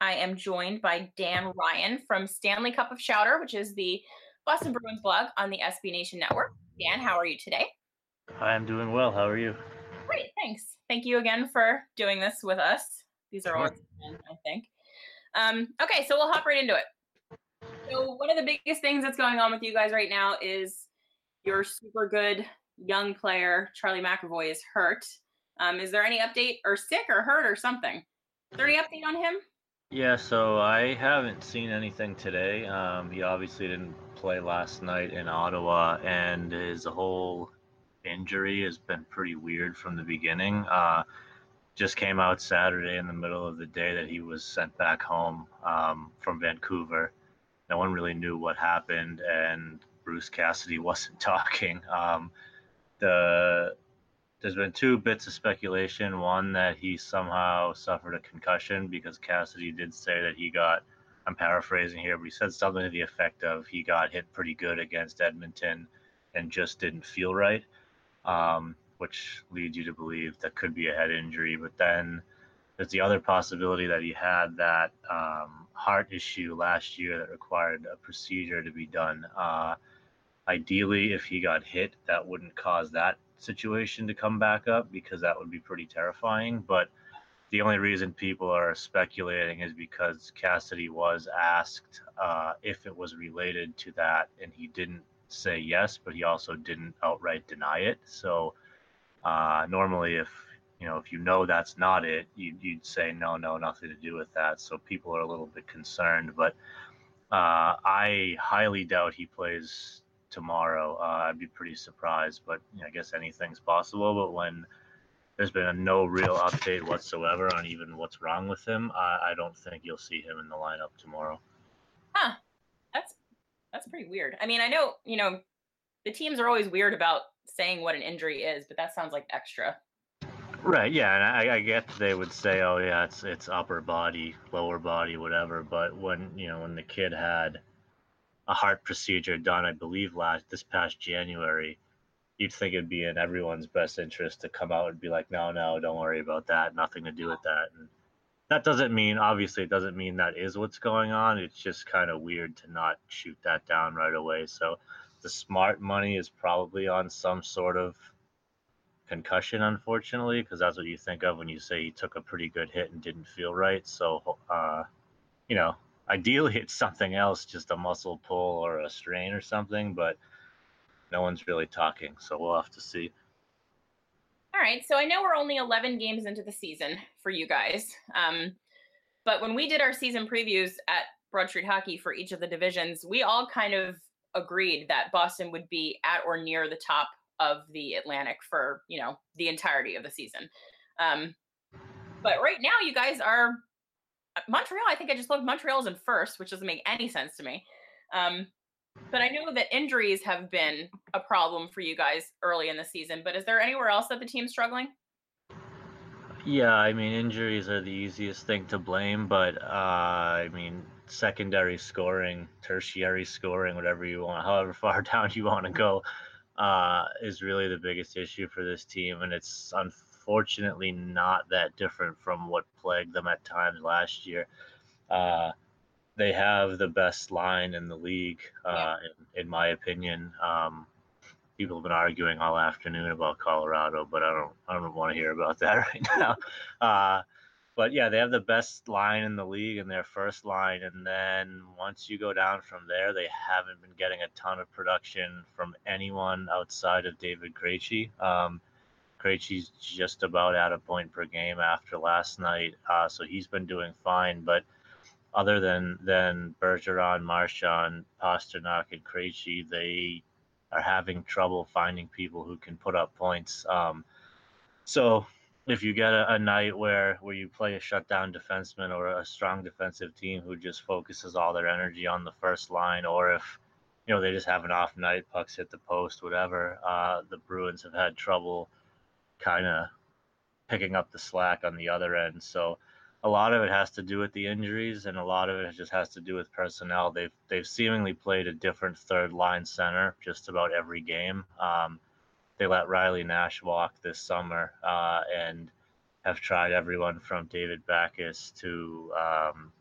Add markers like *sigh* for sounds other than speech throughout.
I am joined by Dan Ryan from Stanley Cup of Chowder, which is the Boston Bruins blog on the SB Nation Network. Dan, how are you today? I'm doing well. How are you? Great, thanks. Thank you again for doing this with us. These are Sure. always I think. Um, okay, so we'll hop right into it. So one of the biggest things that's going on with you guys right now is your super good young player Charlie McAvoy is hurt. Um, is there any update or sick or hurt or something? Is there any update on him? Yeah, so I haven't seen anything today. Um, he obviously didn't play last night in Ottawa, and his whole injury has been pretty weird from the beginning. Uh, just came out Saturday in the middle of the day that he was sent back home um, from Vancouver. No one really knew what happened, and Bruce Cassidy *laughs* wasn't talking. Um, the there's been two bits of speculation. One that he somehow suffered a concussion because Cassidy did say that he got. I'm paraphrasing here, but he said something to the effect of he got hit pretty good against Edmonton and just didn't feel right, um, which leads you to believe that could be a head injury. But then there's the other possibility that he had that um, heart issue last year that required a procedure to be done. Uh, ideally, if he got hit, that wouldn't cause that situation to come back up because that would be pretty terrifying. But the only reason people are speculating is because Cassidy was asked uh, if it was related to that, and he didn't say yes, but he also didn't outright deny it. So uh, normally, if you know if you know that's not it, you'd, you'd say no, no, nothing to do with that. So people are a little bit concerned, but uh, I highly doubt he plays tomorrow. Uh, I'd be pretty surprised, but you know, I guess anything's possible. But when there's been a no real update whatsoever on even what's wrong with him, I, I don't think you'll see him in the lineup tomorrow. Huh. That's that's pretty weird. I mean, I know, you know, the teams are always weird about saying what an injury is, but that sounds like extra. Right. Yeah, and I, I get they would say, "Oh, yeah, it's it's upper body, lower body, whatever." But when you know when the kid had a heart procedure done, I believe last this past January, you'd think it'd be in everyone's best interest to come out and be like, "No, no, don't worry about that. Nothing to do with that." And that doesn't mean, obviously, it doesn't mean that is what's going on. It's just kind of weird to not shoot that down right away. So the smart money is probably on some sort of concussion, unfortunately, because that's what you think of when you say he took a pretty good hit and didn't feel right. So, uh, you know, ideally it's something else, just a muscle pull or a strain or something, but no one's really talking. So we'll have to see. All right. So I know we're only 11 games into the season for you guys. Um, but when we did our season previews at Broad Street Hockey for each of the divisions, we all kind of agreed that Boston would be at or near the top of the Atlantic for, you know, the entirety of the season. Um, but right now, you guys are Montreal. I think I just looked. Montreal's in first, which doesn't make any sense to me. Um, but I know that injuries have been a problem for you guys early in the season. But is there anywhere else that the team's struggling? Yeah, I mean, injuries are the easiest thing to blame, but uh, I mean, secondary scoring, tertiary scoring, whatever you want, however far *laughs* down you want to go, uh, is really the biggest issue for this team. And it's unfortunately not that different from what plagued them at times last year. Uh, they have the best line in the league, uh, in, in my opinion. Um, people have been arguing all afternoon about Colorado, but I don't I don't want to hear about *laughs* that right now. Uh, but yeah, they have the best line in the league in their first line, and then once you go down from there, they haven't been getting a ton of production from anyone outside of David Krejci. Um, Krejci's just about at a point per game after last night, uh, so he's been doing fine. But other than than Bergeron, Marchand, Pastrnak, and Krejci, they are having trouble finding people who can put up points. Um, so if you get a, a, night where where you play a shutdown defenseman or a strong defensive team who just focuses all their energy on the first line, or if you know they just have an off night, pucks hit the post, whatever. Uh, the Bruins have had trouble kind of picking up the slack on the other end. So a lot of it has to do with the injuries, and a lot of it just has to do with personnel. They've they've seemingly played a different third line center just about every game. Um, they let Riley Nash walk this summer, uh, and have tried everyone from David Backes to um,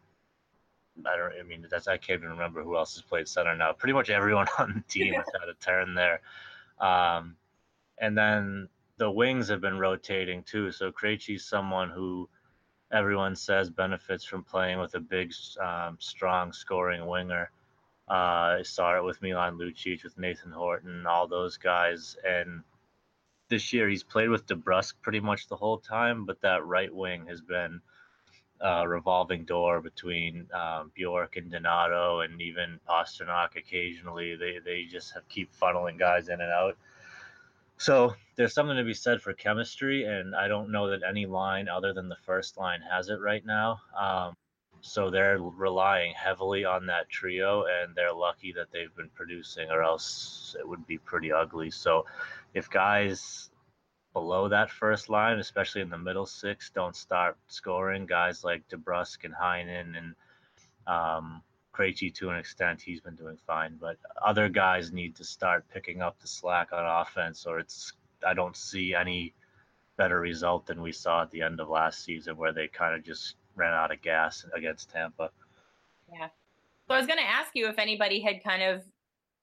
I don't. I mean, that's I can't even remember who else has played center now. Pretty much everyone *laughs* on the team has had a turn there, um, and then the wings have been rotating too. So Krejci's someone who everyone says benefits from playing with a big, um, strong scoring winger. Uh, I saw it with Milan Lucic, with Nathan Horton, all those guys. And this year he's played with DeBrusk pretty much the whole time, but that right wing has been a revolving door between um, Bjork and Donato and even Pastrnak occasionally. They, they just have keep funneling guys in and out. So there's something to be said for chemistry, and I don't know that any line other than the first line has it right now. Um, so they're relying heavily on that trio, and they're lucky that they've been producing, or else it would be pretty ugly. So if guys below that first line, especially in the middle six, don't start scoring, guys like DeBrusk and Heinen and um, Krejci to an extent, he's been doing fine, but other guys need to start picking up the slack on offense, or it's I don't see any better result than we saw at the end of last season, where they kind of just ran out of gas against Tampa. Yeah. So I was going to ask you if anybody had kind of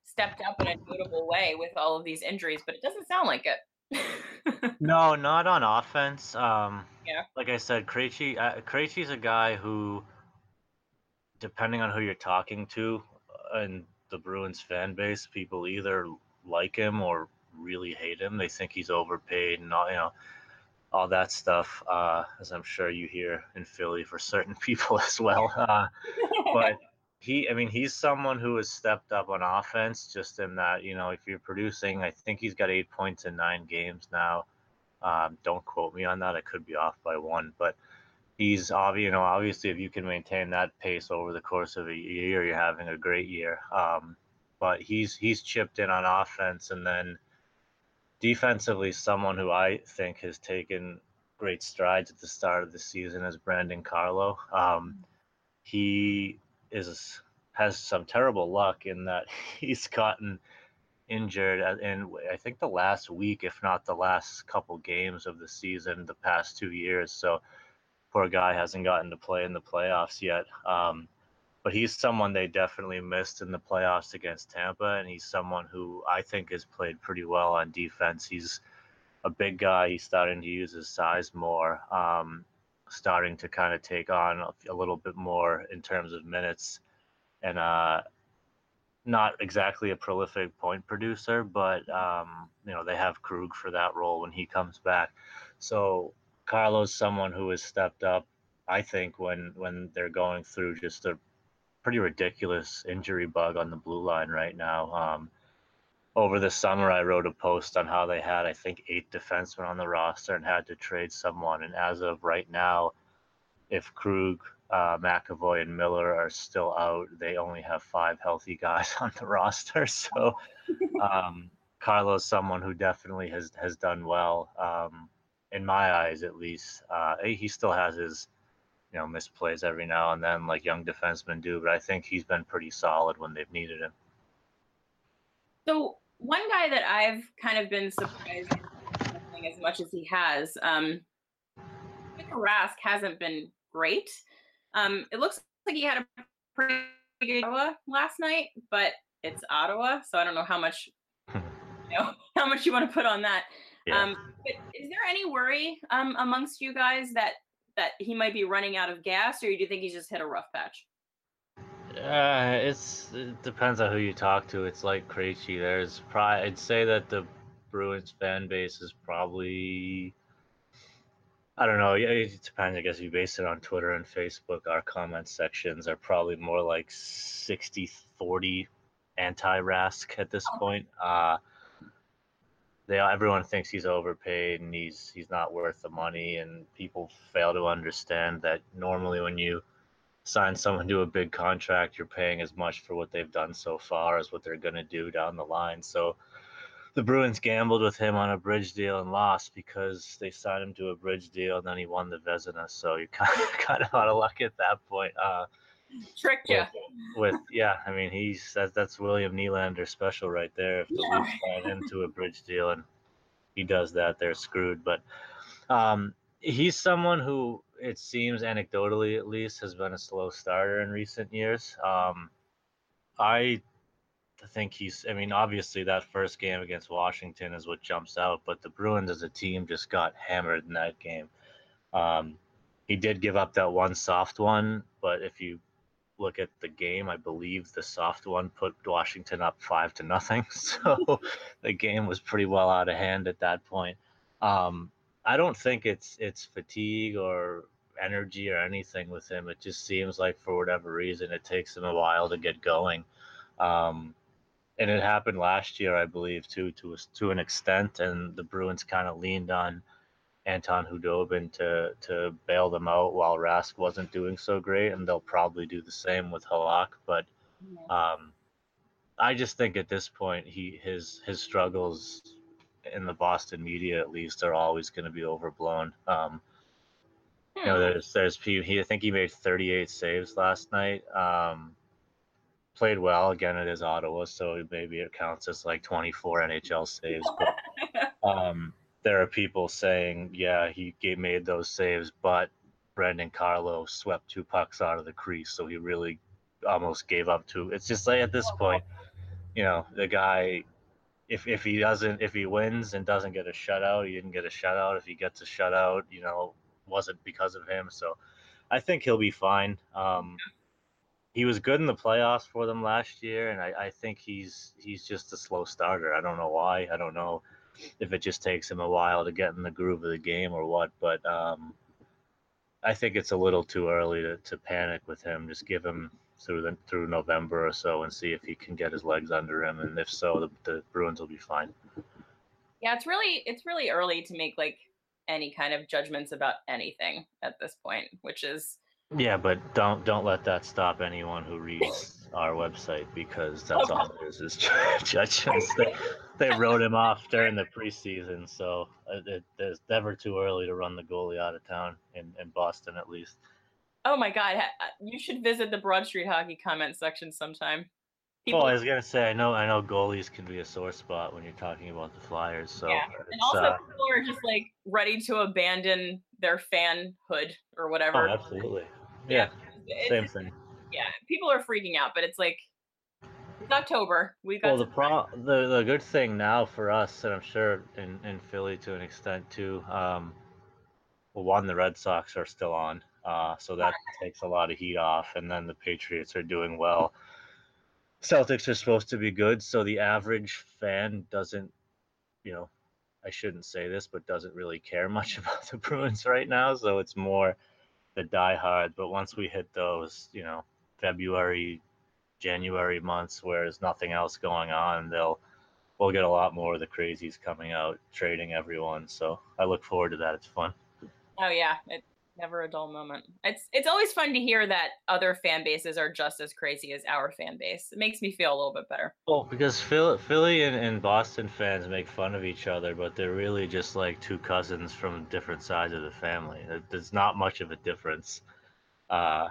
stepped up in a notable way with all of these injuries, but it doesn't sound like it. *laughs* no, not on offense. Um, yeah. Like I said, Krejci, uh, Krejci's a guy who depending on who you're talking to uh, and the Bruins fan base, people either like him or really hate him. They think he's overpaid and all, you know, all that stuff. Uh, as I'm sure you hear in Philly for certain *laughs* people as well. Uh, but *laughs* he, I mean, he's someone who has stepped up on offense. Just in that, you know, if you're producing, I think he's got eight points in nine games now. Um, don't quote me on that. I could be off by one, but he's obviously, you know, obviously if you can maintain that pace over the course of a year, you're having a great year. Um, but he's he's chipped in on offense, and then defensively, someone who I think has taken great strides at the start of the season is Brandon Carlo. Um, he is has some terrible luck in that *laughs* he's gotten injured in I think the last week, if not the last couple games of the season, the past two years. So poor guy hasn't gotten to play in the playoffs yet. Um, but he's someone they definitely missed in the playoffs against Tampa, and he's someone who I think has played pretty well on defense. He's a big guy. He's starting to use his size more, um, starting to kind of take on a, a, little bit more in terms of minutes, and uh, not exactly a prolific point producer, but um, you know they have Krug for that role when he comes back. So Carlo's someone who has stepped up. I think when when they're going through just a pretty ridiculous injury bug on the blue line right now. Um, over the summer, I wrote a post on how they had, I think, eight defensemen on the roster and had to trade someone. And as of right now, if Krug, uh, McAvoy, and Miller are still out, they only have five healthy guys *laughs* on the roster. *laughs* So *laughs* um, Carlo's someone who definitely has has done well. Um, in my eyes at least. Uh, he still has his, you know, misplays every now and then, like young defensemen do. But I think he's been pretty solid when they've needed him. So one guy that I've kind of been surprised as much as he has, um, Rask hasn't been great. Um, it looks like he had a pretty good Ottawa last night, but it's Ottawa, so I don't know how much *laughs* you know how much you want to put on that. Yeah. Um, but is there any worry um, amongst you guys that that he might be running out of gas, or do you think he's just hit a rough patch? Uh, it's it depends on who you talk to. It's like Krejci. There's probably I'd say that the Bruins fan base is probably I don't know. It depends. I guess you base it on Twitter and Facebook. Our comment sections are probably more like 60 40 anti Rask at this oh. point. Uh, they everyone thinks he's overpaid and he's he's not worth the money, and people fail to understand that normally when you sign someone to a big contract, you're paying as much for what they've done so far as what they're going to do down the line. So the Bruins gambled with him on a bridge deal and lost because they signed him to a bridge deal and then he won the Vezina. So you *laughs* kind of kind of out of luck at that point. Uh, *laughs* Tricked you. With, with, yeah, I mean he's that, that's William Nylander special right there. If the Yeah. Leafs sign into a bridge deal and he does that, they're screwed. But um, he's someone who it seems anecdotally at least has been a slow starter in recent years. Um, I think he's. I mean, obviously that first game against Washington is what jumps out, but the Bruins as a team just got hammered in that game. Um, he did give up that one soft one, but if you look at the game, I believe the soft one put Washington up five to nothing. *laughs* So the game was pretty well out of hand at that point. Um, I don't think it's it's fatigue or energy or anything with him. It just seems like for whatever reason it takes him a while to get going. Um, and it happened last year, I believe, too, to to an extent. And the Bruins kind of leaned on Anton Khudobin to to bail them out while Rask wasn't doing so great, and they'll probably do the same with Halak. But um, I just think at this point, he his his struggles in the Boston media, at least, are always going to be overblown. Um, you know, Hmm. there's there's pe- he I think he made 38 saves last night. Um, played well again. It is Ottawa, so maybe it counts as like 24 NHL saves. But *laughs* um, there are people saying, yeah, he gave, made those saves, but Brendan Carlo swept two pucks out of the crease, so he really almost gave up two. It's just like at this point, you know, the guy. If, if he doesn't if he wins and doesn't get a shutout, he didn't get a shutout. If he gets a shutout, you know, wasn't because of him. So I think he'll be fine. Um, he was good in the playoffs for them last year, and I, I think he's he's just a slow starter. I don't know why. I don't know if it just takes him a while to get in the groove of the game or what. But um, I think it's a little too early to, to panic with him. Just give him through the, through November or so and see if he can get his legs under him. And if so, the, the Bruins will be fine. Yeah, it's really it's really early to make like any kind of judgments about anything at this point, which is Yeah, but don't don't let that stop anyone who reads *laughs* our website because that's *laughs* all it is is *laughs* judgments. They, wrote him off during the preseason, so uh, it, it's never too early to run the goalie out of town in, in Boston at least. oh my god, uh, you should visit the Broad Street Hockey comment section sometime. People, Well, I was gonna say I know I know goalies can be a sore spot when you're talking about the Flyers, so Yeah, and also uh, people are just like ready to abandon their fanhood or whatever. oh, absolutely, yeah, It's- same thing. yeah, people are freaking out, but it's like it's October. We got Well, the pro the, the good thing now for us, and I'm sure in, in Philly to an extent too. Um, well, one, the Red Sox are still on, uh, so that takes a lot of heat off, and then the Patriots are doing well. Celtics are supposed to be good, so the average fan doesn't, you know, I shouldn't say this, but doesn't really care *laughs* much about the Bruins right now. So it's more the diehard. But once we hit those, you know, February, January months where there's nothing else going on, they'll we'll get a lot more of the crazies coming out trading everyone. So I look forward to that. It's fun. Oh yeah, it's never a dull moment. It's it's always fun to hear that other fan bases are just as crazy as our fan base. It makes me feel a little bit better. Well, because Philly, Philly and, and Boston fans make fun of each other, but they're really just like two cousins from different sides of the family. There's not much of a difference. Uh,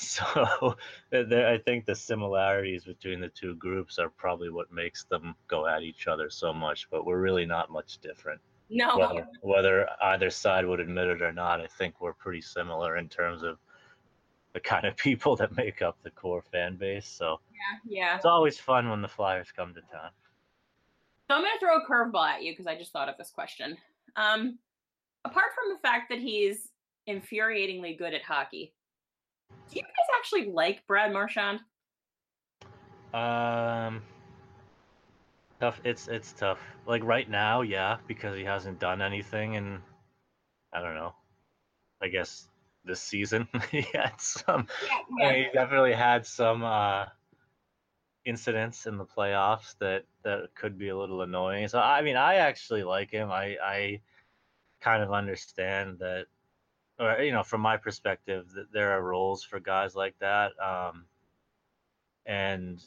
so *laughs* I think the similarities between the two groups are probably what makes them go at each other so much, but we're really not much different. No, Whether, whether either side would admit it or not, I think we're pretty similar in terms of the kind of *laughs* people that make up the core fan base. So yeah, yeah. it's always fun when the Flyers come to town. So I'm going to throw a curveball at you because I just thought of this question. Um, apart from the fact that he's infuriatingly good at hockey, do you guys actually like Brad Marchand? Um, tough. It's it's tough. Like right now, yeah, because he hasn't done anything, and I don't know. I guess this season *laughs* he had some. I mean, he definitely had some uh, incidents in the playoffs that that could be a little annoying. So I mean, I actually like him. I I kind of understand that, or you know, from my perspective, that there are roles for guys like that. Um, and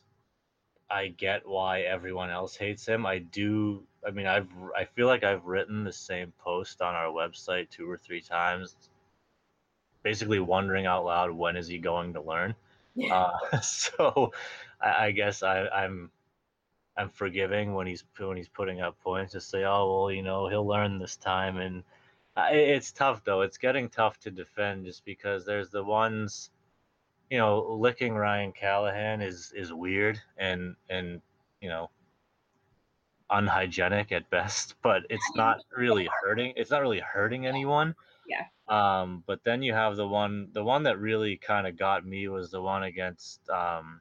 I get why everyone else hates him. I do. I mean, I've I feel like I've written the same post on our website two or three times, basically wondering out loud when is he going to learn. *laughs* Uh, *laughs* so, I, I guess I, I'm I'm forgiving when he's when he's putting up points to say, oh well, you know, he'll learn this time, and it's tough though. It's getting tough to defend just because there's the ones you know, licking Ryan Callahan is is weird and and you know unhygienic at best, *laughs* but it's not really hurting. It's not really hurting anyone. Yeah. Um, but then you have the one, the one that really kind of got me was the one against um,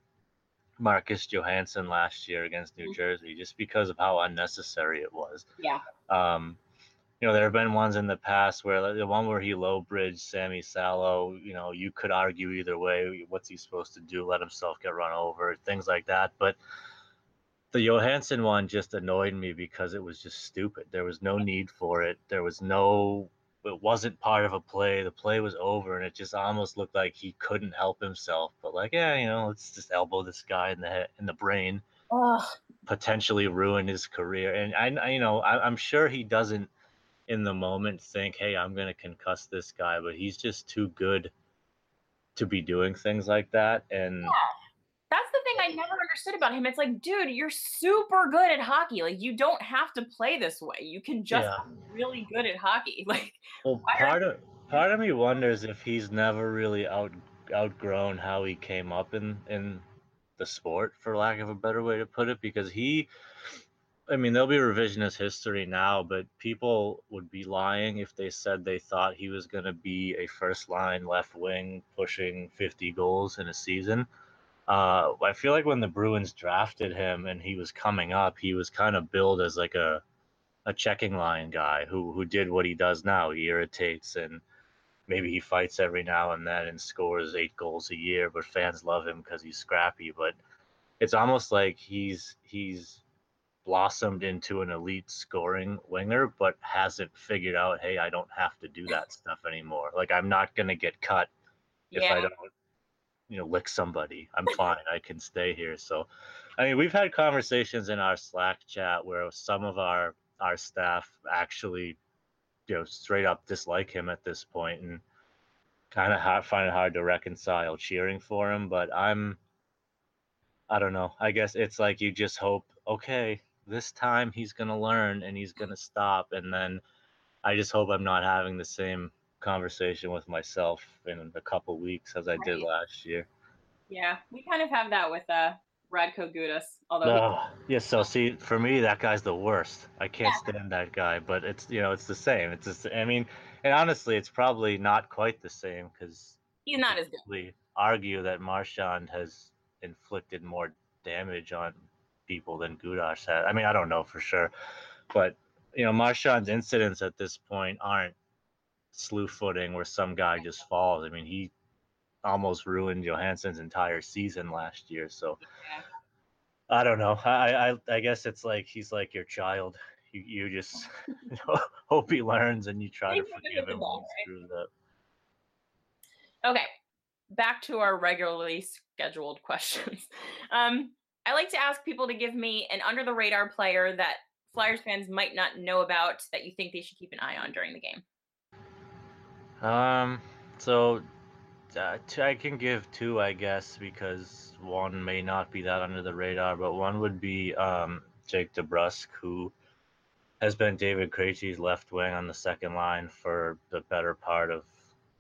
Marcus Johansson last year against New mm-hmm. Jersey, just because of how unnecessary it was. Yeah. Um, you know, there have been ones in the past where the one where he low bridged Sami Salo, you know, you could argue either way. What's he supposed to do? Let himself get run over, things like that. But the Johansson one just annoyed me because it was just stupid. There was no need for it. There was no, it wasn't part of a play. The play was over, and it just almost looked like he couldn't help himself. But like, yeah, you know, let's just elbow this guy in the head, in the brain, Ugh. potentially ruin his career. And I, I you know, I, I'm sure he doesn't in the moment think, hey, I'm going to concuss this guy, but he's just too good to be doing things like that. And yeah. that's the thing I never understood about him. It's like, dude, you're super good at hockey. Like, you don't have to play this way. You can just yeah. be really good at hockey. *laughs* Like, well, part of part of me wonders if he's never really out outgrown how he came up in in the sport, for lack of a better way to put it, because he I mean, there'll be revisionist history now, but people would be lying if they said they thought he was going to be a first line left wing pushing 50 goals in a season. Uh, I feel like when the Bruins drafted him and he was coming up, he was kind of billed as like a a checking line guy who who did what he does now. He irritates and maybe he fights every now and then and scores eight goals a year, but fans love him because he's scrappy. But it's almost like he's he's blossomed into an elite scoring winger, but hasn't figured out, hey, I don't have to do that stuff anymore. Like I'm not gonna get cut if yeah. I don't, you know, lick somebody. I'm fine. I can stay here. So, I mean, we've had conversations in our Slack chat where some of our our staff actually, you know, straight up dislike him at this point and kind of hard, find it hard to reconcile cheering for him. But I'm. I don't know. I guess it's like you just hope, okay, this time he's going to learn and he's going to stop. And then I just hope I'm not having the same conversation with myself in a couple weeks as I did last year. Yeah, we kind of have that with uh, Radko Gudas. Although, uh, yeah. So see, for me, that guy's the worst. I can't yeah. stand that guy. But it's you know, it's the same. It's just, I mean, and honestly, it's probably not quite the same because he's not as good. Argue that Marchand has inflicted more damage on people than Gudas had. I mean, I don't know for sure, but you know, Marchand's incidents at this point aren't slew footing where some guy just falls. I mean, he almost ruined Johansson's entire season last year. So. I don't know. I, I I guess it's like he's like your child. You you just you *laughs* know, *laughs* hope he learns and you try to forgive him he screws up. Okay, back to our regularly scheduled *laughs* questions. Um, I like to ask people to give me an under the radar player that Flyers fans might not know about that you think they should keep an eye on during the game. Um, so uh, I can give two, I guess, because one may not be that under the radar, but one would be um, Jake DeBrusk, who has been David Krejci's left wing on the second line for the better part of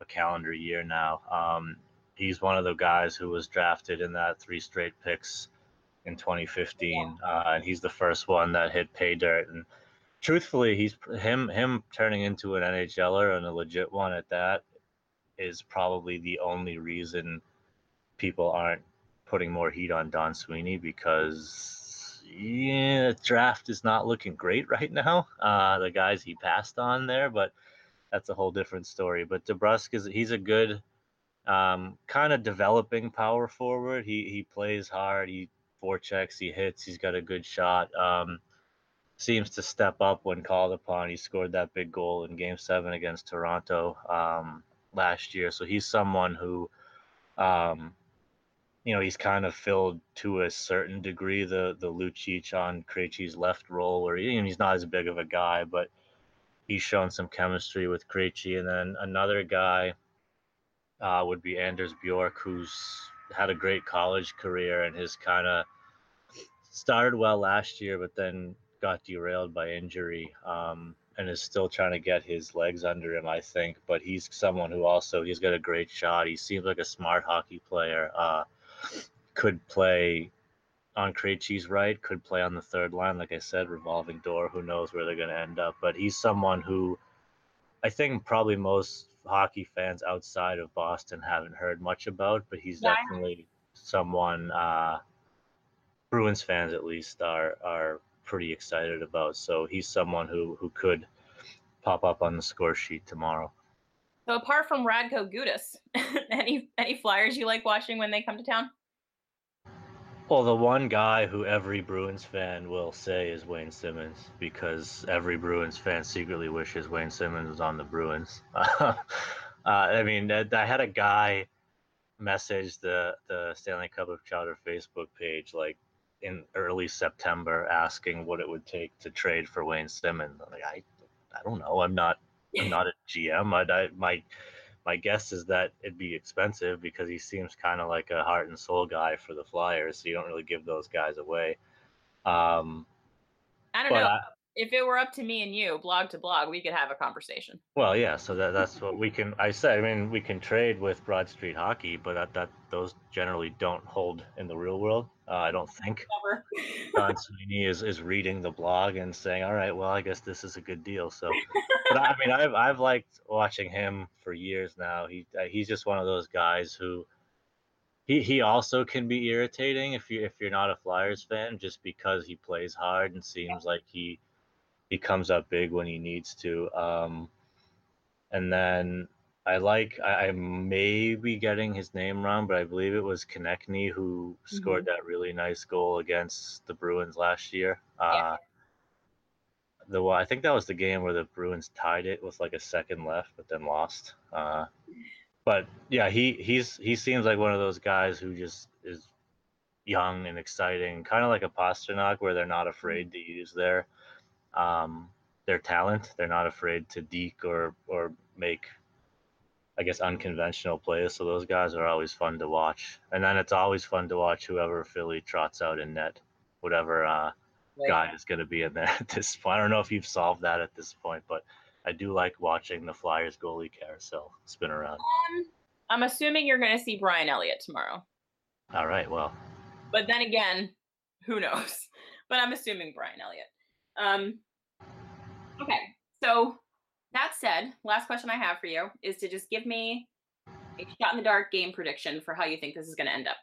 a calendar year now. Um, he's one of the guys who was drafted in that three straight picks in 2015, uh, and he's the first one that hit pay dirt. And truthfully, he's him him turning into an NHLer and a legit one at that is probably the only reason people aren't putting more heat on Don Sweeney because yeah, draft is not looking great right now. Uh, the guys he passed on there, but that's a whole different story. But DeBrusk is he's a good um, kind of developing power forward. He he plays hard. He forechecks, he hits, he's got a good shot. Um, seems to step up when called upon. He scored that big goal in Game Seven against Toronto um, last year, so he's someone who, um, you know, he's kind of filled to a certain degree the the Lucic on Krejci's left role, where he, he's not as big of a guy, but he's shown some chemistry with Krejci, and then another guy uh, would be Anders Bjork, who's had a great college career and has kind of started well last year, but then got derailed by injury um, and is still trying to get his legs under him, I think. But he's someone who also he's got a great shot. He seems like a smart hockey player. Uh, could play on Krejci's right, could play on the third line, like I said, revolving door. Who knows where they're going to end up? But he's someone who I think probably most hockey fans outside of Boston haven't heard much about, but he's yeah. definitely someone uh, Bruins fans at least are are pretty excited about. So he's someone who who could pop up on the score sheet tomorrow. So apart from Radko Gudas, *laughs* any any Flyers you like watching when they come to town? Well, the one guy who every Bruins fan will say is Wayne Simmonds because every Bruins fan secretly wishes Wayne Simmonds was on the Bruins. *laughs* uh, I mean, I had a guy message the the Stanley Cup of Chowder Facebook page like in early September asking what it would take to trade for Wayne Simmonds. I'm like, I, I don't know. I'm not, I'm not a GM. I, I my, my guess is that it'd be expensive because he seems kind of like a heart and soul guy for the Flyers. So you don't really give those guys away. Um, I don't know. I, if it were up to me and you, blog to blog, we could have a conversation. Well, yeah. So that, that's what we *laughs* can. I said. I mean, we can trade with Broad Street Hockey, but that, that those generally don't hold in the real world. Uh, I don't think. Never. Don *laughs* Sweeney is, is reading the blog and saying, "All right, well, I guess this is a good deal." So, but I mean, I've I've liked watching him for years now. He uh, he's just one of those guys who. He, he also can be irritating if you if you're not a Flyers fan just because he plays hard and seems like he he comes up big when he needs to. Um, and then I like I, I, may be getting his name wrong, but I believe it was Konecny who mm-hmm. scored that really nice goal against the Bruins last year. Uh, The I think that was the game where the Bruins tied it with like a second left, but then lost. Uh, but yeah, he he's he seems like one of those guys who just is young and exciting, kind of like a Pastrnak, where they're not afraid to use their um, their talent. They're not afraid to deke or or make, I guess, unconventional plays. So those guys are always fun to watch. And then it's always fun to watch whoever Philly trots out in net, whatever uh, right. guy is going to be in there *laughs* at this point. I don't know if you've solved that at this point, but I do like watching the Flyers goalie carousel spin around. Um, I'm assuming you're going to see Brian Elliott tomorrow. All right. Well. But then again, who knows? *laughs* But I'm assuming Brian Elliott. Um, okay, so that said, last question I have for you is to just give me a shot in the dark game prediction for how you think this is going to end up.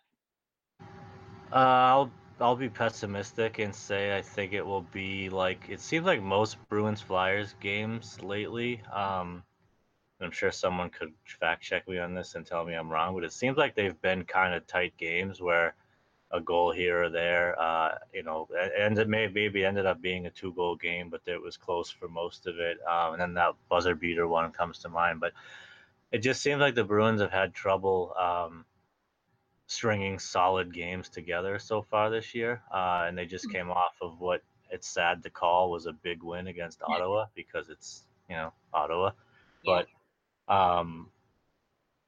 Uh, I'll I'll be pessimistic and say I think it will be like it seems like most Bruins Flyers games lately. Um, I'm sure someone could fact check me on this and tell me I'm wrong, but it seems like they've been kind of tight games where a goal here or there. Uh, you know, and it may maybe ended up being a two goal game, but it was close for most of it. Um, and then that buzzer beater one comes to mind. But it just seems like the Bruins have had trouble um, stringing solid games together so far this year, uh, and they just hmm. came off of what it's sad to call was a big win against Ottawa because it's you know Ottawa, but. Um,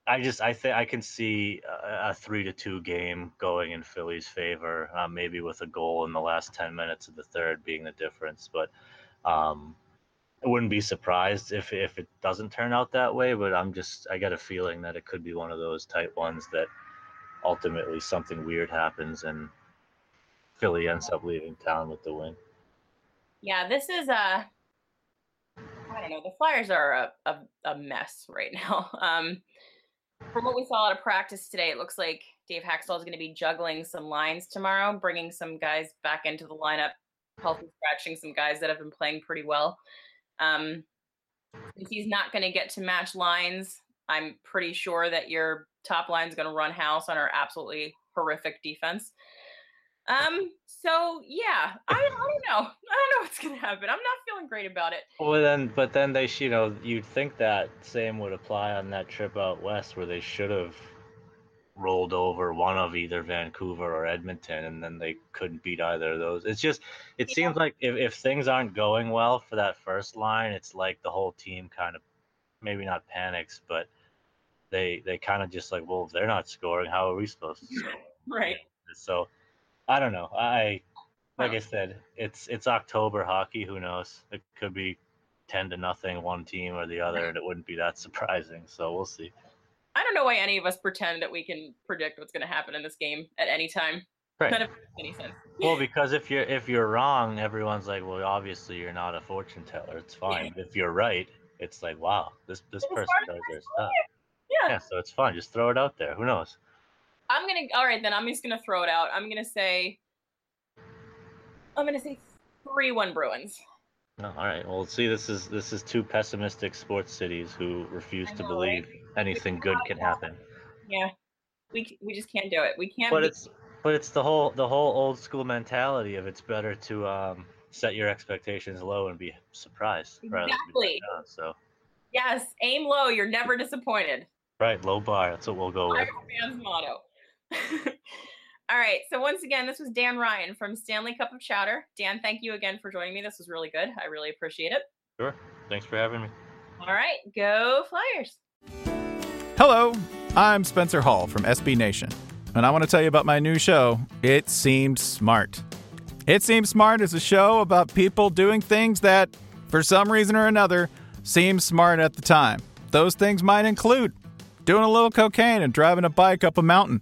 I just I think I can see a, a, three to two game going in Philly's favor, uh, maybe with a goal in the last ten minutes of the third being the difference. But um, I wouldn't be surprised if if it doesn't turn out that way. But I'm just I got a feeling that it could be one of those tight ones that ultimately something weird happens and Philly ends up leaving town with the win. Yeah, this is a. I don't know. The Flyers are a, a, a mess right *laughs* now. Um, from what we saw out of practice today, it looks like Dave Hakstol is going to be juggling some lines tomorrow, bringing some guys back into the lineup, healthy scratching some guys that have been playing pretty well. Um, he's not going to get to match lines, I'm pretty sure that your top line is going to run house on our absolutely horrific defense. Um. So yeah, I, I don't know. *laughs* I don't know what's gonna happen. I'm not feeling great about it. Well, then, but then they, you know, you'd think that same would apply on that trip out west, where they should have rolled over one of either Vancouver or Edmonton, and then they couldn't beat either of those. It's just, it Yeah. seems like if, if things aren't going well for that first line, it's like the whole team kind of, maybe not panics, but they they kind of just like, well, if they're not scoring, how are we supposed to score? *laughs* Right. So, I don't know. I, like I said, it's it's October hockey. Who knows? It could be ten to nothing one team or the other, and it wouldn't be that surprising. So we'll see. I don't know why any of us pretend that we can predict what's gonna happen in this game at any time. None Right. of it makes any sense. Well, because if you're if you're wrong, everyone's like, well, obviously you're not a fortune teller. It's fine. But if you're right, it's like, wow, this this It's person fine. does their stuff. Yeah. Yeah, so it's fun. Just throw it out there. Who knows? I'm gonna. All right, then I'm just gonna throw it out. I'm gonna say. I'm gonna say three-one Bruins. No, all right. Well, see, this is this is two pessimistic sports cities who refuse I to know, believe anything good can happen. Yeah, we we just can't do it. We can't. But be- it's but it's the whole the whole old school mentality of it's better to um, set your expectations low and be surprised rather than be Exactly. down. So yes, aim low. You're never disappointed. right, low bar. That's what we'll go with. Iron Man's motto. *laughs* All right. So once again, this was Dan Ryan from Stanley Cup of Chowder. Dan, thank you again for joining me. This was really good. I really appreciate it. Sure. Thanks for having me. All right, go Flyers. Hello, I'm Spencer Hall from SB Nation, and I want to tell you about my new show, It Seemed Smart. It Seems Smart is a show about people doing things that, for some reason or another, seem smart at the time. Those things might include doing a little cocaine and driving a bike up a mountain,